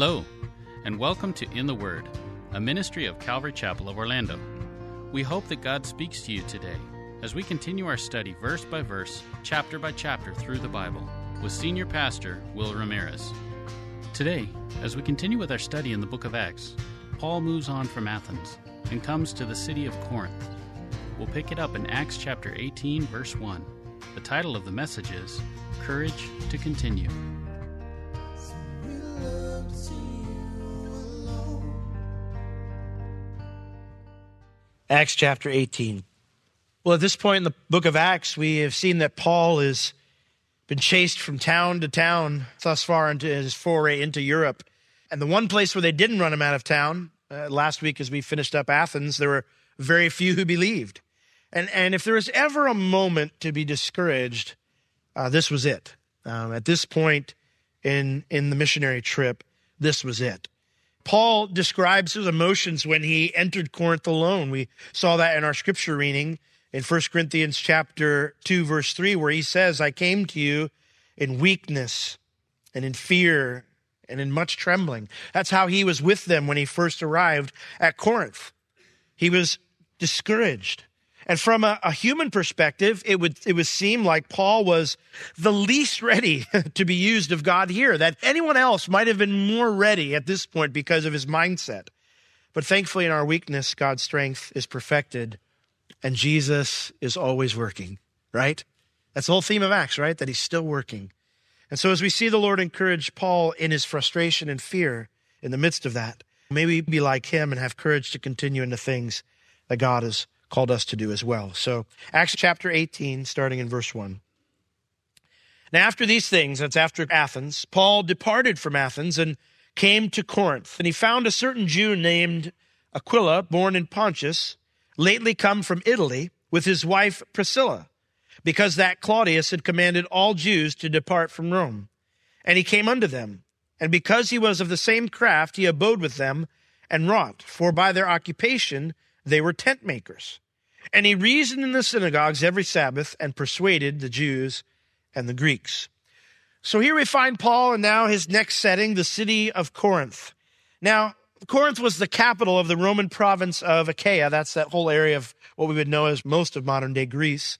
Hello, and welcome to In the Word, a ministry of Calvary Chapel of Orlando. We hope that God speaks to you today as we continue our study verse by verse, chapter by chapter through the Bible with Senior Pastor Will Ramirez. Today, as we continue with our study in the book of Acts, Paul moves on from Athens and comes to the city of Corinth. We'll pick it up in Acts chapter 18, verse 1. The title of the message is Courage to Continue. Acts chapter 18. Well, at this point in the book of Acts, we have seen that Paul has been chased from town to town thus far into his foray into Europe. And the one place where they didn't run him out of town, uh, last week as we finished up Athens, there were very few who believed. And, and if there was ever a moment to be discouraged, uh, this was it. Um, at this point in, in the missionary trip, this was it. Paul describes his emotions when he entered Corinth alone. We saw that in our scripture reading in 1 Corinthians chapter 2 verse 3 where he says, "I came to you in weakness and in fear and in much trembling." That's how he was with them when he first arrived at Corinth. He was discouraged. And from a, a, human perspective, it would, it would seem like Paul was the least ready to be used of God here, that anyone else might have been more ready at this point because of his mindset. But thankfully, in our weakness, God's strength is perfected, and Jesus is always working, right? That's the whole theme of Acts, right? That he's still working. And so, as we see the Lord encourage Paul in his frustration and fear in the midst of that, may we be like him and have courage to continue in the things that God has called us to do as well. So, Acts chapter 18, starting in verse 1. Now, after these things, that's after Athens, Paul departed from Athens and came to Corinth. And he found a certain Jew named Aquila, born in Pontus, lately come from Italy, with his wife Priscilla, because that Claudius had commanded all Jews to depart from Rome. And he came unto them. And because he was of the same craft, he abode with them and wrought, for by their occupation they were tent makers. And he reasoned in the synagogues every Sabbath and persuaded the Jews and the Greeks. So here we find Paul and now his next setting, the city of Corinth. Now, Corinth was the capital of the Roman province of Achaia. That's that whole area of what we would know as most of modern day Greece.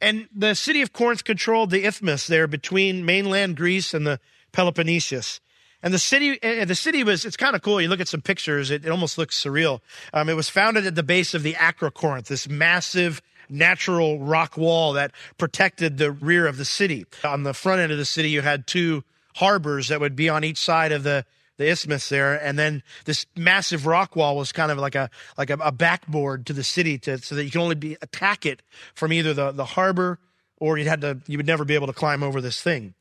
And the city of Corinth controlled the isthmus there between mainland Greece and the Peloponnesus. And the city, eh, the city was, it's kind of cool. You look at some pictures, it, it almost looks surreal. Um, it was founded at the base of the Acrocorinth, this massive natural rock wall that protected the rear of the city. On the front end of the city, you had two harbors that would be on each side of the, the isthmus there. And then this massive rock wall was kind of like a, like a, a backboard to the city to, so that you can only be, attack it from either the, the harbor or you had to, you would never be able to climb over this thing.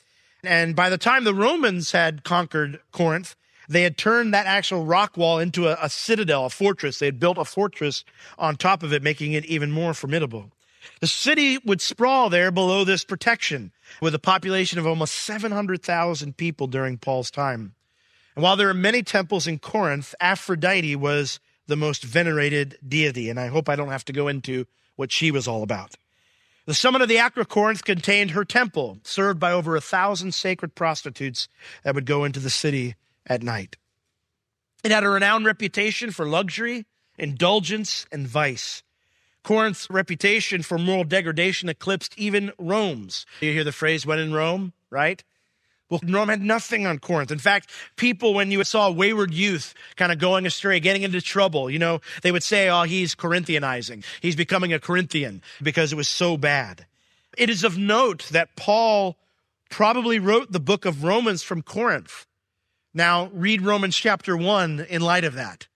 And by the time the Romans had conquered Corinth, they had turned that actual rock wall into a, a, citadel, a fortress. They had built a fortress on top of it, making it even more formidable. The city would sprawl there below this protection with a population of almost 700,000 people during Paul's time. And while there are many temples in Corinth, Aphrodite was the most venerated deity. And I hope I don't have to go into what she was all about. The summit of the Acrocorinth contained her temple, served by over a thousand sacred prostitutes that would go into the city at night. It had a renowned reputation for luxury, indulgence, and vice. Corinth's reputation for moral degradation eclipsed even Rome's. You hear the phrase, when in Rome, right? Well, Rome had nothing on Corinth. In fact, people, when you saw wayward youth kind of going astray, getting into trouble, you know, they would say, oh, he's Corinthianizing. He's becoming a Corinthian because it was so bad. It is of note that Paul probably wrote the book of Romans from Corinth. Now, read Romans chapter 1 in light of that.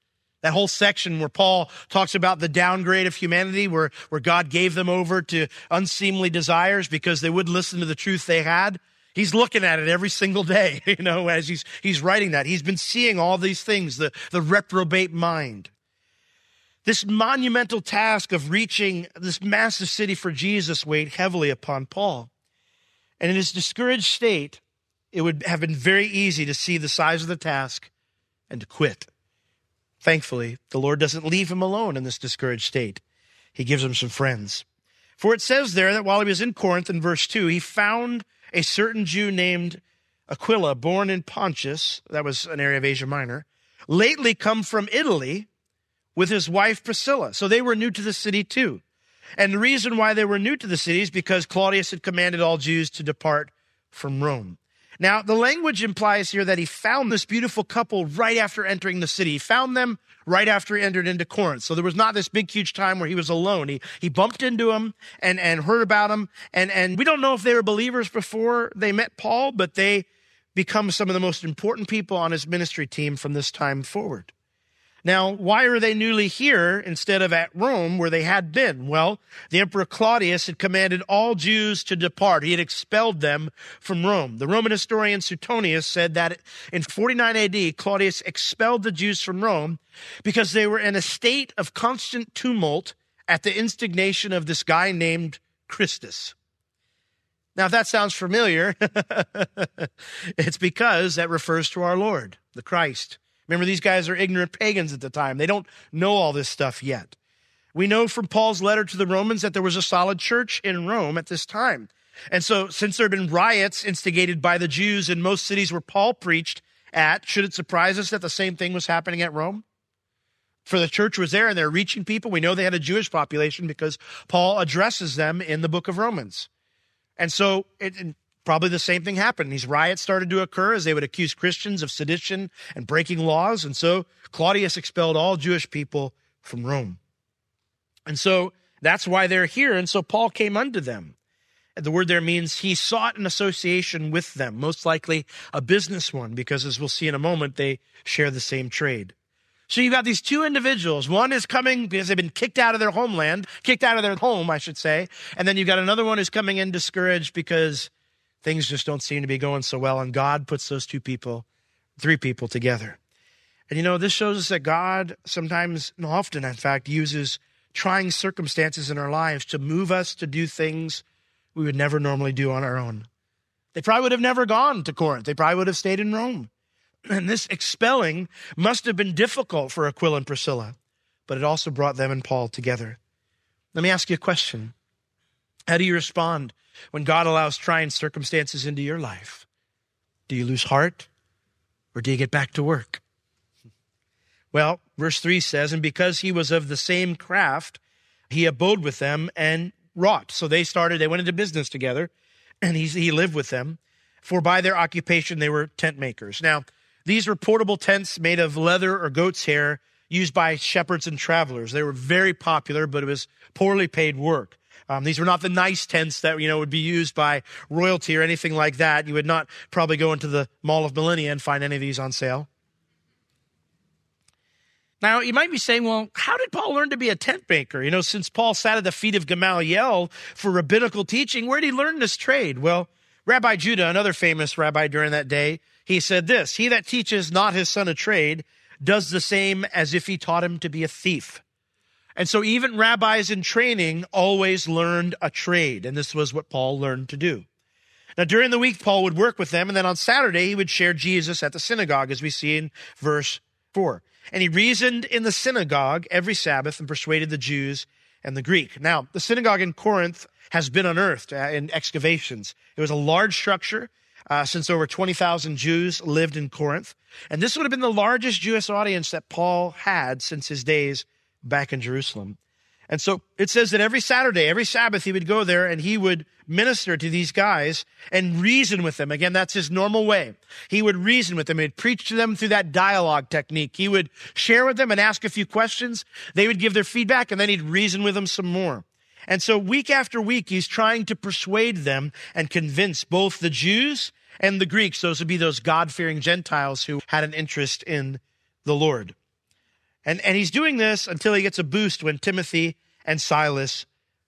That whole section where Paul talks about the downgrade of humanity, where, where God gave them over to unseemly desires because they wouldn't listen to the truth they had. He's looking at it every single day, you know, as he's, he's writing that. He's been seeing all these things, the, the reprobate mind. This monumental task of reaching this massive city for Jesus weighed heavily upon Paul. And in his discouraged state, it would have been very easy to see the size of the task and to quit. Thankfully, the Lord doesn't leave him alone in this discouraged state. He gives him some friends. For it says there that while he was in Corinth in verse 2, he found a certain Jew named Aquila, born in Pontus, that was an area of Asia Minor, lately come from Italy with his wife Priscilla. So they were new to the city too. And the reason why they were new to the city is because Claudius had commanded all Jews to depart from Rome. Now, the language implies here that he found this beautiful couple right after entering the city. He found them right after he entered into Corinth. So there was not this big, huge time where he was alone. He, he bumped into them and, and heard about them. And, and we don't know if they were believers before they met Paul, but they become some of the most important people on his ministry team from this time forward. Now, why are they newly here instead of at Rome where they had been? Well, the Emperor Claudius had commanded all Jews to depart. He had expelled them from Rome. The Roman historian Suetonius said that in 49 AD, Claudius expelled the Jews from Rome because they were in a state of constant tumult at the instigation of this guy named Christus. Now, if that sounds familiar, it's because that refers to our Lord, the Christ. Remember, these guys are ignorant pagans at the time. They don't know all this stuff yet. We know from Paul's letter to the Romans that there was a solid church in Rome at this time. And so, since there had been riots instigated by the Jews in most cities where Paul preached at, should it surprise us that the same thing was happening at Rome? For the church was there and they're reaching people. We know they had a Jewish population because Paul addresses them in the book of Romans. And so, it, Probably the same thing happened. These riots started to occur as they would accuse Christians of sedition and breaking laws. And so Claudius expelled all Jewish people from Rome. And so that's why they're here. And so Paul came unto them. The word there means he sought an association with them, most likely a business one, because as we'll see in a moment, they share the same trade. So you've got these two individuals. One is coming because they've been kicked out of their homeland, kicked out of their home, I should say. And then you've got another one who's coming in discouraged because things just don't seem to be going so well. And God puts those two people, three people together. And you know, this shows us that God sometimes, and often, in fact, uses trying circumstances in our lives to move us to do things we would never normally do on our own. They probably would have never gone to Corinth. They probably would have stayed in Rome. And this expelling must have been difficult for Aquila and Priscilla, but it also brought them and Paul together. Let me ask you a question. How do you respond when God allows trying circumstances into your life? Do you lose heart or do you get back to work? Well, verse 3 says, And because he was of the same craft, he abode with them and wrought. So they started, they went into business together, and he, he lived with them. For by their occupation, they were tent makers. Now, these were portable tents made of leather or goat's hair used by shepherds and travelers. They were very popular, but it was poorly paid work. Um, these were not the nice tents that, you know, would be used by royalty or anything like that. You would not probably go into the Mall of Millennia and find any of these on sale. Now, you might be saying, well, how did Paul learn to be a tent maker? You know, since Paul sat at the feet of Gamaliel for rabbinical teaching, where did he learn this trade? Well, Rabbi Judah, another famous rabbi during that day, he said this He that teaches not his son a trade does the same as if he taught him to be a thief. And so even rabbis in training always learned a trade, and this was what Paul learned to do. Now, during the week, Paul would work with them, and then on Saturday, he would share Jesus at the synagogue, as we see in verse 4. And he reasoned in the synagogue every Sabbath and persuaded the Jews and the Greek. Now, the synagogue in Corinth has been unearthed uh, in excavations. It was a large structure. Uh, since over 20,000 Jews lived in Corinth. And this would have been the largest Jewish audience that Paul had since his days back in Jerusalem. And so it says that every Saturday, every Sabbath, he would go there and he would minister to these guys and reason with them. Again, that's his normal way. He would reason with them. He'd preach to them through that dialogue technique. He would share with them and ask a few questions. They would give their feedback and then he'd reason with them some more. And so week after week, he's trying to persuade them and convince both the Jews and the Greeks, those would be those God fearing Gentiles who had an interest in the Lord. And, and he's doing this until he gets a boost when Timothy and Silas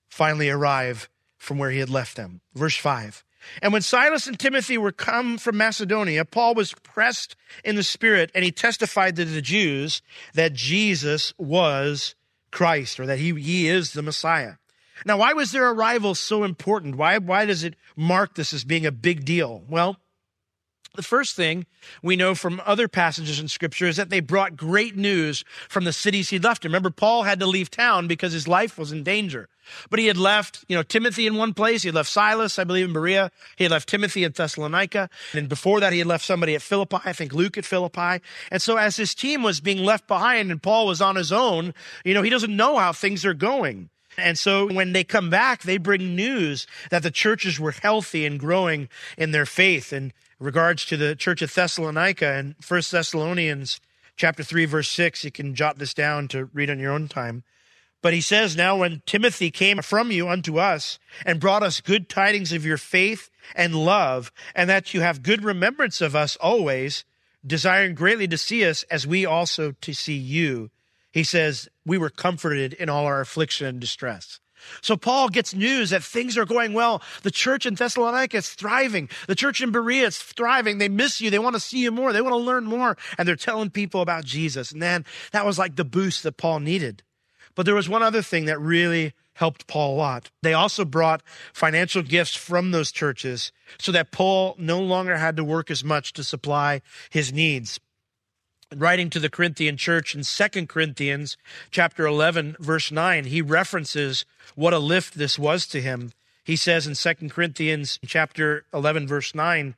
finally arrive from where he had left them. Verse 5. And when Silas and Timothy were come from Macedonia, Paul was pressed in the spirit and he testified to the Jews that Jesus was Christ or that he, he is the Messiah. Now, why was their arrival so important? Why, why does it mark this as being a big deal? Well, the first thing we know from other passages in scripture is that they brought great news from the cities he left. Remember, Paul had to leave town because his life was in danger. But he had left, you know, Timothy in one place. He had left Silas, I believe, in Berea. He had left Timothy in Thessalonica. And before that, he had left somebody at Philippi, I think Luke at Philippi. And so as his team was being left behind and Paul was on his own, you know, he doesn't know how things are going. And so when they come back, they bring news that the churches were healthy and growing in their faith. In regards to the church of Thessalonica and First Thessalonians chapter 3 verse 6, you can jot this down to read on your own time. But he says now when Timothy came from you unto us and brought us good tidings of your faith and love and that you have good remembrance of us always, desiring greatly to see us as we also to see you he says, We were comforted in all our affliction and distress. So Paul gets news that things are going well. The church in Thessalonica is thriving. The church in Berea is thriving. They miss you. They want to see you more. They want to learn more. And they're telling people about Jesus. And then that was like the boost that Paul needed. But there was one other thing that really helped Paul a lot. They also brought financial gifts from those churches so that Paul no longer had to work as much to supply his needs writing to the Corinthian church in Second Corinthians chapter 11 verse 9, he references what a lift this was to him. He says in Second Corinthians chapter 11 verse 9,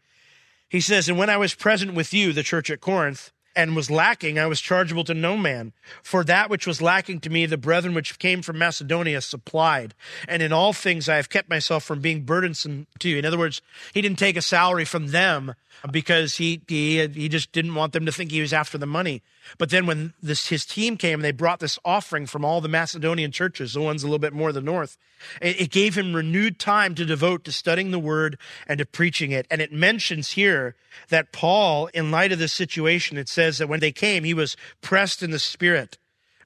he says, "And when I was present with you, the church at Corinth, and was lacking, I was chargeable to no man. For that which was lacking to me, the brethren which came from Macedonia supplied. And in all things I have kept myself from being burdensome to you. In other words, he didn't take a salary from them because he, he, he just didn't want them to think he was after the money. But then when this, his team came, they brought this offering from all the Macedonian churches, the ones a little bit more the north. It, it gave him renewed time to devote to studying the word and to preaching it. And it mentions here that Paul, in light of this situation, it says that when they came, he was pressed in the spirit.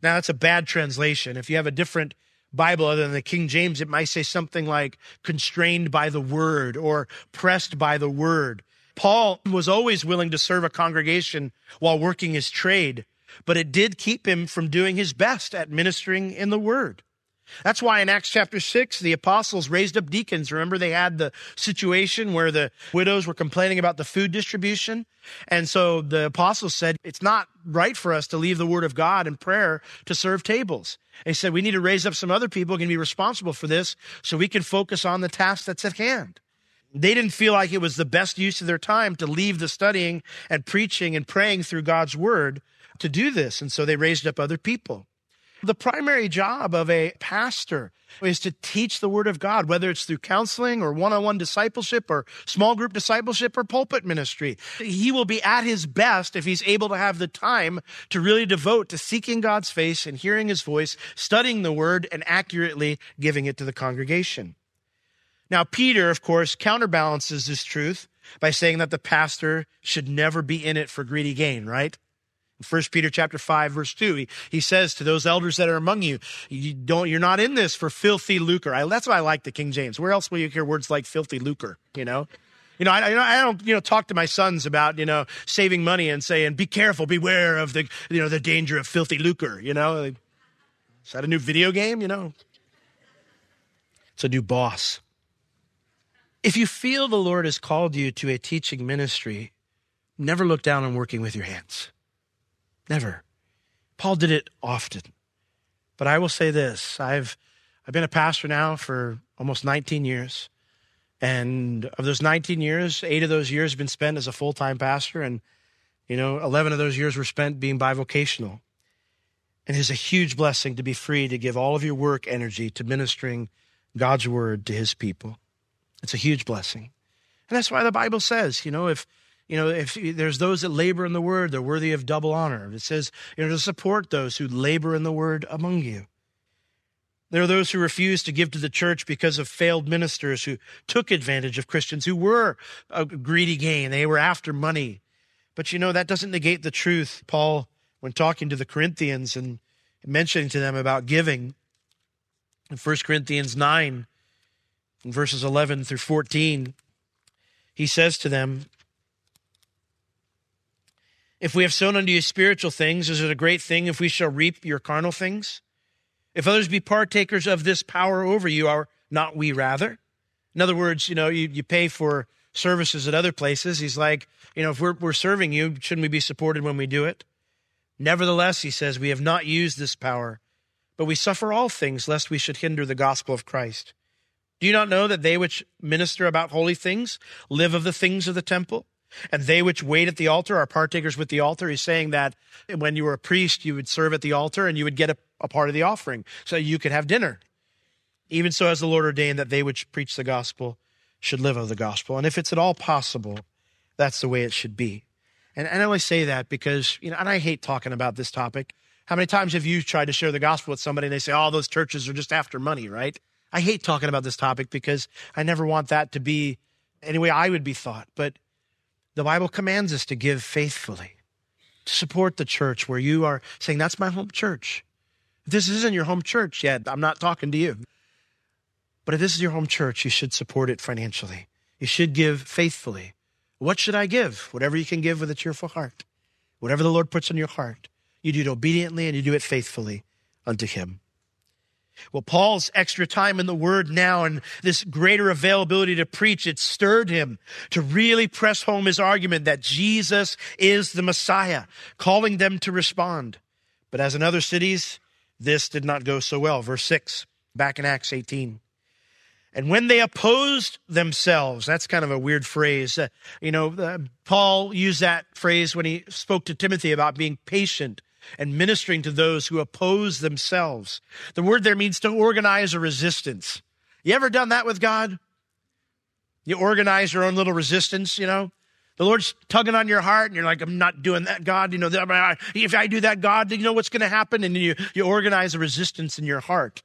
Now that's a bad translation. If you have a different Bible other than the King James, it might say something like constrained by the word or pressed by the word. Paul was always willing to serve a congregation while working his trade, but it did keep him from doing his best at ministering in the word. That's why in Acts chapter 6, the apostles raised up deacons. Remember, they had the situation where the widows were complaining about the food distribution. And so the apostles said, It's not right for us to leave the word of God and prayer to serve tables. They said, We need to raise up some other people who can be responsible for this so we can focus on the task that's at hand they didn't feel like it was the best use of their time to leave the studying and preaching and praying through God's word to do this. And so they raised up other people. The primary job of a pastor is to teach the word of God, whether it's through counseling or one on one discipleship or small group discipleship or pulpit ministry. He will be at his best if he's able to have the time to really devote to seeking God's face and hearing his voice, studying the word, and accurately giving it to the congregation. Now, Peter, of course, counterbalances this truth by saying that the pastor should never be in it for greedy gain, right? 1 Peter chapter 5, verse 2, he, he says to those elders that are among you, you don't, you're not in this for filthy lucre. I, that's why I like the King James. Where else will you hear words like filthy lucre, you know? You know, I, I don't, you know, talk to my sons about, you know, saving money and saying, be careful, beware of the, you know, the danger of filthy lucre, you know? Is that a new video game, you know? It's a new boss. If you feel the Lord has called you to a teaching ministry, never look down on working with your hands. Never. Paul did it often. But I will say this I've, I've been a pastor now for almost 19 years. And of those 19 years, eight of those years have been spent as a full time pastor. And, you know, 11 of those years were spent being bivocational. And it is a huge blessing to be free to give all of your work energy to ministering God's word to his people. It's a huge blessing. And that's why the Bible says, you know, if you know, if there's those that labor in the word, they're worthy of double honor. It says, you know, to support those who labor in the word among you. There are those who refuse to give to the church because of failed ministers who took advantage of Christians who were a greedy gain. They were after money. But you know, that doesn't negate the truth. Paul, when talking to the Corinthians and mentioning to them about giving, in 1 Corinthians 9, in verses 11 through 14, he says to them, If we have sown unto you spiritual things, is it a great thing if we shall reap your carnal things? If others be partakers of this power over you, are not we rather? In other words, you know, you, you pay for services at other places. He's like, you know, if we're, we're serving you, shouldn't we be supported when we do it? Nevertheless, he says, we have not used this power, but we suffer all things lest we should hinder the gospel of Christ. Do you not know that they which minister about holy things live of the things of the temple? And they which wait at the altar are partakers with the altar. He's saying that when you were a priest, you would serve at the altar and you would get a, a part of the offering so you could have dinner. Even so, as the Lord ordained that they which preach the gospel should live of the gospel. And if it's at all possible, that's the way it should be. And, and I only say that because, you know, and I hate talking about this topic. How many times have you tried to share the gospel with somebody and they say, oh, those churches are just after money, right? I hate talking about this topic because I never want that to be any way I would be thought. But the Bible commands us to give faithfully, to support the church where you are saying, That's my home church. If this isn't your home church yet, I'm not talking to you. But if this is your home church, you should support it financially. You should give faithfully. What should I give? Whatever you can give with a cheerful heart. Whatever the Lord puts in your heart, you do it obediently and you do it faithfully unto Him. Well, Paul's extra time in the Word now and this greater availability to preach, it stirred him to really press home his argument that Jesus is the Messiah, calling them to respond. But as in other cities, this did not go so well. Verse 6, back in Acts 18. And when they opposed themselves, that's kind of a weird phrase. Uh, you know, uh, Paul used that phrase when he spoke to Timothy about being patient and ministering to those who oppose themselves. The word there means to organize a resistance. You ever done that with God? You organize your own little resistance, you know? The Lord's tugging on your heart, and you're like, I'm not doing that, God. You know, if I do that, God, you know what's going to happen? And you, you organize a resistance in your heart.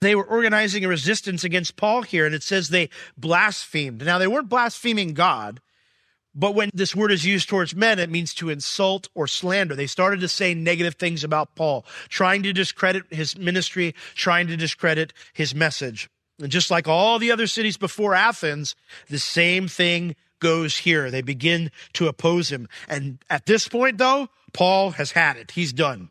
They were organizing a resistance against Paul here, and it says they blasphemed. Now, they weren't blaspheming God, but when this word is used towards men, it means to insult or slander. They started to say negative things about Paul, trying to discredit his ministry, trying to discredit his message. And just like all the other cities before Athens, the same thing goes here. They begin to oppose him. And at this point, though, Paul has had it. He's done.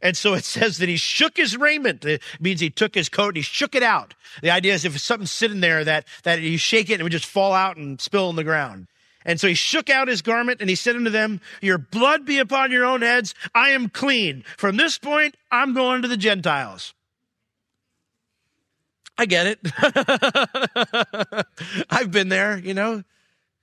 And so it says that he shook his raiment. It means he took his coat and he shook it out. The idea is if something's sitting there that, that you shake it and it would just fall out and spill on the ground. And so he shook out his garment and he said unto them, Your blood be upon your own heads. I am clean. From this point, I'm going to the Gentiles. I get it. I've been there, you know.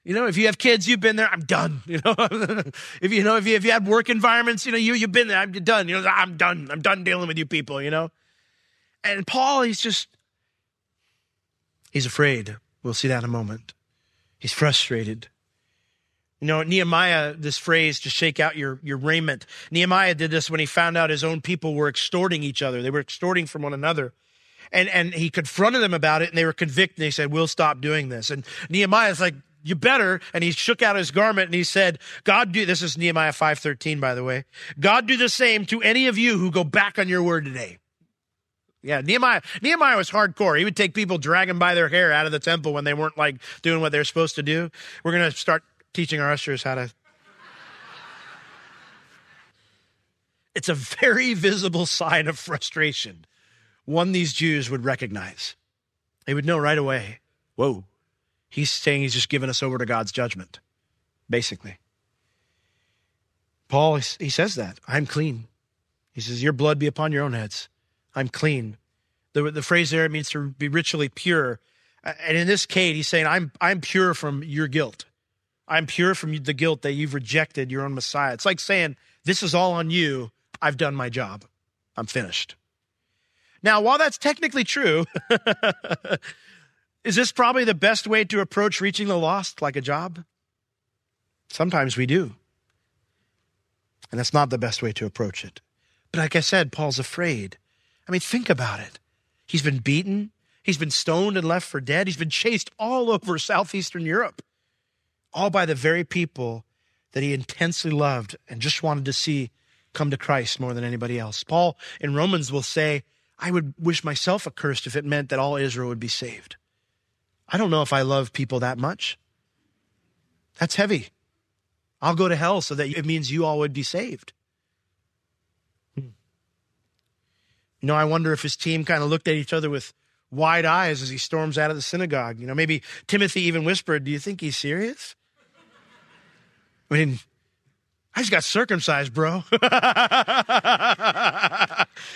You know, if you have kids, you've been there. I'm done. You know, if you know, if you if you had work environments, you know, you you've been there. I'm done. You know, I'm done. I'm done dealing with you people. You know, and Paul, he's just he's afraid. We'll see that in a moment. He's frustrated. You know, Nehemiah, this phrase to shake out your, your raiment. Nehemiah did this when he found out his own people were extorting each other. They were extorting from one another. And, and he confronted them about it and they were convicted. They said, we'll stop doing this. And Nehemiah's like, you better. And he shook out his garment and he said, God do, this is Nehemiah 5.13, by the way. God do the same to any of you who go back on your word today. Yeah, Nehemiah, Nehemiah was hardcore. He would take people dragging by their hair out of the temple when they weren't like doing what they're supposed to do. We're going to start teaching our ushers how to. It's a very visible sign of frustration, one these Jews would recognize. They would know right away whoa, he's saying he's just giving us over to God's judgment, basically. Paul, he says that I'm clean. He says, Your blood be upon your own heads. I'm clean. The, the phrase there means to be ritually pure. And in this case, he's saying, I'm, I'm pure from your guilt. I'm pure from the guilt that you've rejected your own Messiah. It's like saying, This is all on you. I've done my job. I'm finished. Now, while that's technically true, is this probably the best way to approach reaching the lost like a job? Sometimes we do. And that's not the best way to approach it. But like I said, Paul's afraid. I mean, think about it. He's been beaten, he's been stoned and left for dead, he's been chased all over southeastern Europe, all by the very people that he intensely loved and just wanted to see come to Christ more than anybody else. Paul in Romans will say, I would wish myself accursed if it meant that all Israel would be saved. I don't know if I love people that much. That's heavy. I'll go to hell so that it means you all would be saved. Hmm. You know, I wonder if his team kind of looked at each other with wide eyes as he storms out of the synagogue. You know, maybe Timothy even whispered, Do you think he's serious? I mean, I just got circumcised, bro.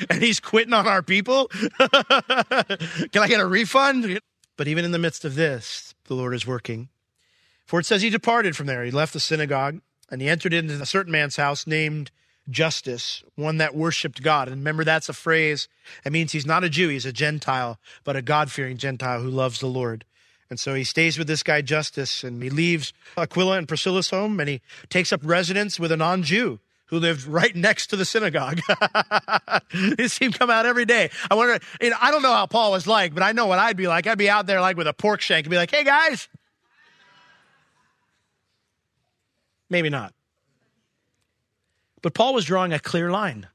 and he's quitting on our people. Can I get a refund? But even in the midst of this, the Lord is working. For it says he departed from there. He left the synagogue and he entered into a certain man's house named Justus, one that worshiped God. And remember, that's a phrase. It means he's not a Jew, he's a Gentile, but a God fearing Gentile who loves the Lord. And so he stays with this guy, Justus, and he leaves Aquila and Priscilla's home and he takes up residence with a non Jew who lived right next to the synagogue. he see him come out every day. I wonder, you know, I don't know how Paul was like, but I know what I'd be like. I'd be out there like with a pork shank and be like, hey guys. Maybe not. But Paul was drawing a clear line.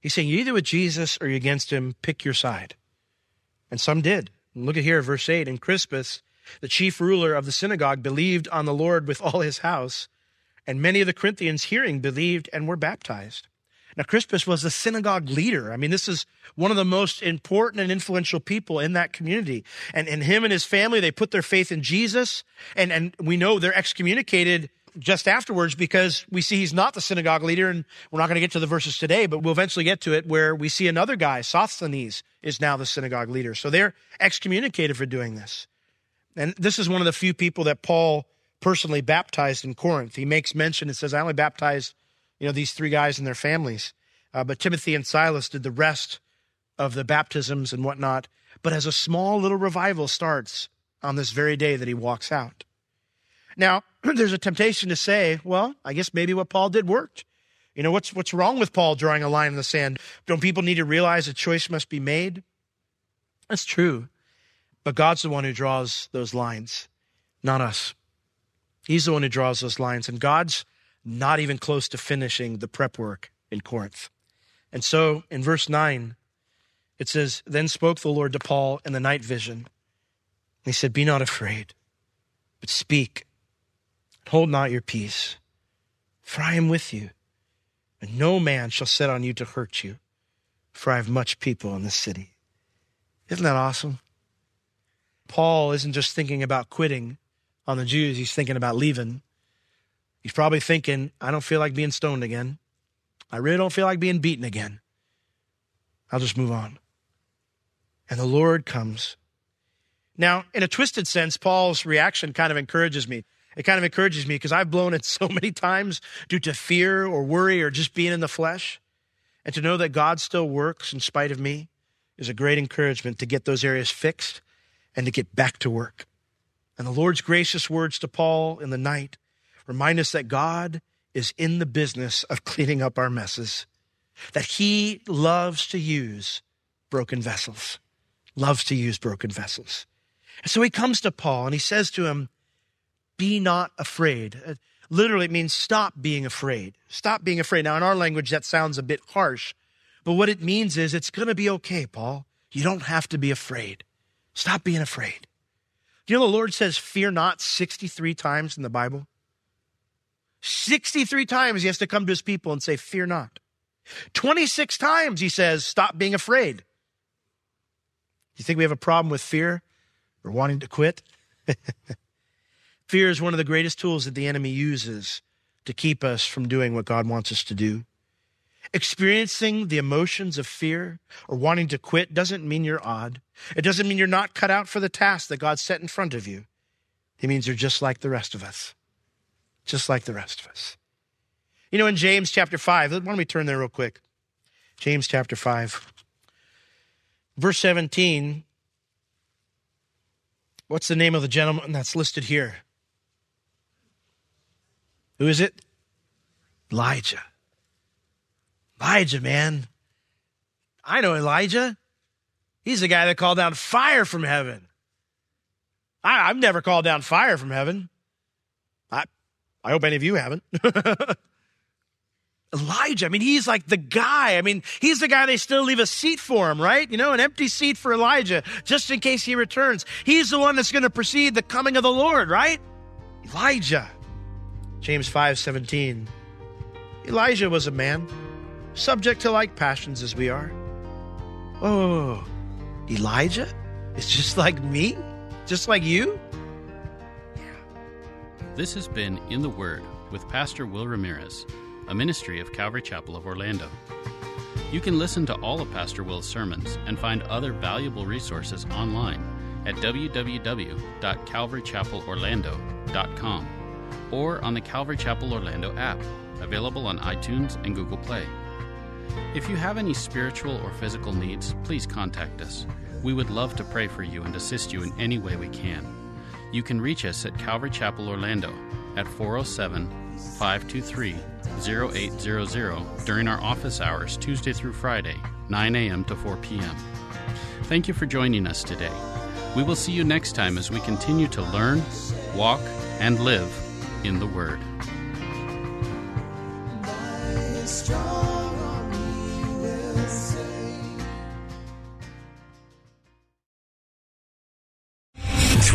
He's saying, you're either with Jesus or you're against him, pick your side. And some did. Look at here, verse 8. And Crispus, the chief ruler of the synagogue, believed on the Lord with all his house. And many of the Corinthians hearing believed and were baptized. Now, Crispus was the synagogue leader. I mean, this is one of the most important and influential people in that community. And, and him and his family, they put their faith in Jesus. And, and we know they're excommunicated just afterwards because we see he's not the synagogue leader. And we're not going to get to the verses today, but we'll eventually get to it where we see another guy, Sosthenes, is now the synagogue leader. So they're excommunicated for doing this. And this is one of the few people that Paul personally baptized in Corinth. He makes mention, and says, I only baptized, you know, these three guys and their families. Uh, but Timothy and Silas did the rest of the baptisms and whatnot. But as a small little revival starts on this very day that he walks out. Now, there's a temptation to say, well, I guess maybe what Paul did worked. You know, what's, what's wrong with Paul drawing a line in the sand? Don't people need to realize a choice must be made? That's true. But God's the one who draws those lines, not us. He's the one who draws those lines, and God's not even close to finishing the prep work in Corinth. And so in verse 9, it says, Then spoke the Lord to Paul in the night vision. He said, Be not afraid, but speak. Hold not your peace, for I am with you, and no man shall set on you to hurt you, for I have much people in this city. Isn't that awesome? Paul isn't just thinking about quitting on the Jews, he's thinking about leaving. He's probably thinking, I don't feel like being stoned again. I really don't feel like being beaten again. I'll just move on. And the Lord comes. Now, in a twisted sense, Paul's reaction kind of encourages me. It kind of encourages me because I've blown it so many times due to fear or worry or just being in the flesh. And to know that God still works in spite of me is a great encouragement to get those areas fixed and to get back to work. And the Lord's gracious words to Paul in the night remind us that God is in the business of cleaning up our messes, that He loves to use broken vessels, loves to use broken vessels. And so He comes to Paul and He says to him, Be not afraid. Uh, literally, it means stop being afraid. Stop being afraid. Now, in our language, that sounds a bit harsh, but what it means is it's going to be okay, Paul. You don't have to be afraid. Stop being afraid. You know, the Lord says, fear not 63 times in the Bible. 63 times he has to come to his people and say, fear not. 26 times he says, stop being afraid. You think we have a problem with fear or wanting to quit? fear is one of the greatest tools that the enemy uses to keep us from doing what God wants us to do. Experiencing the emotions of fear or wanting to quit doesn't mean you're odd. It doesn't mean you're not cut out for the task that God set in front of you. It means you're just like the rest of us. Just like the rest of us. You know, in James chapter 5, why don't we turn there real quick? James chapter 5. Verse 17. What's the name of the gentleman that's listed here? Who is it? Elijah. Elijah, man. I know Elijah. He's the guy that called down fire from heaven. I, have never called down fire from heaven. I, I hope any of you haven't. Elijah, I mean, he's like the guy. I mean, he's the guy they still leave a seat for him, right? You know, an empty seat for Elijah, just in case he returns. He's the one that's going to precede the coming of the Lord, right? Elijah. James 5:17. Elijah was a man, subject to like passions as we are. Oh, Elijah is just like me? Just like you? This has been In the Word with Pastor Will Ramirez a ministry of Calvary Chapel of Orlando. You can listen to all of Pastor Will's sermons and find other valuable resources online at www.calvarychapelorlando.com or on the Calvary Chapel Orlando app, available on iTunes and Google Play. If you have any spiritual or physical needs, please contact us. We would love to pray for you and assist you in any way we can. You can reach us at Calvary Chapel Orlando at 407 523 0800 during our office hours Tuesday through Friday, 9 a.m. to 4 p.m. Thank you for joining us today. We will see you next time as we continue to learn, walk, and live in the Word.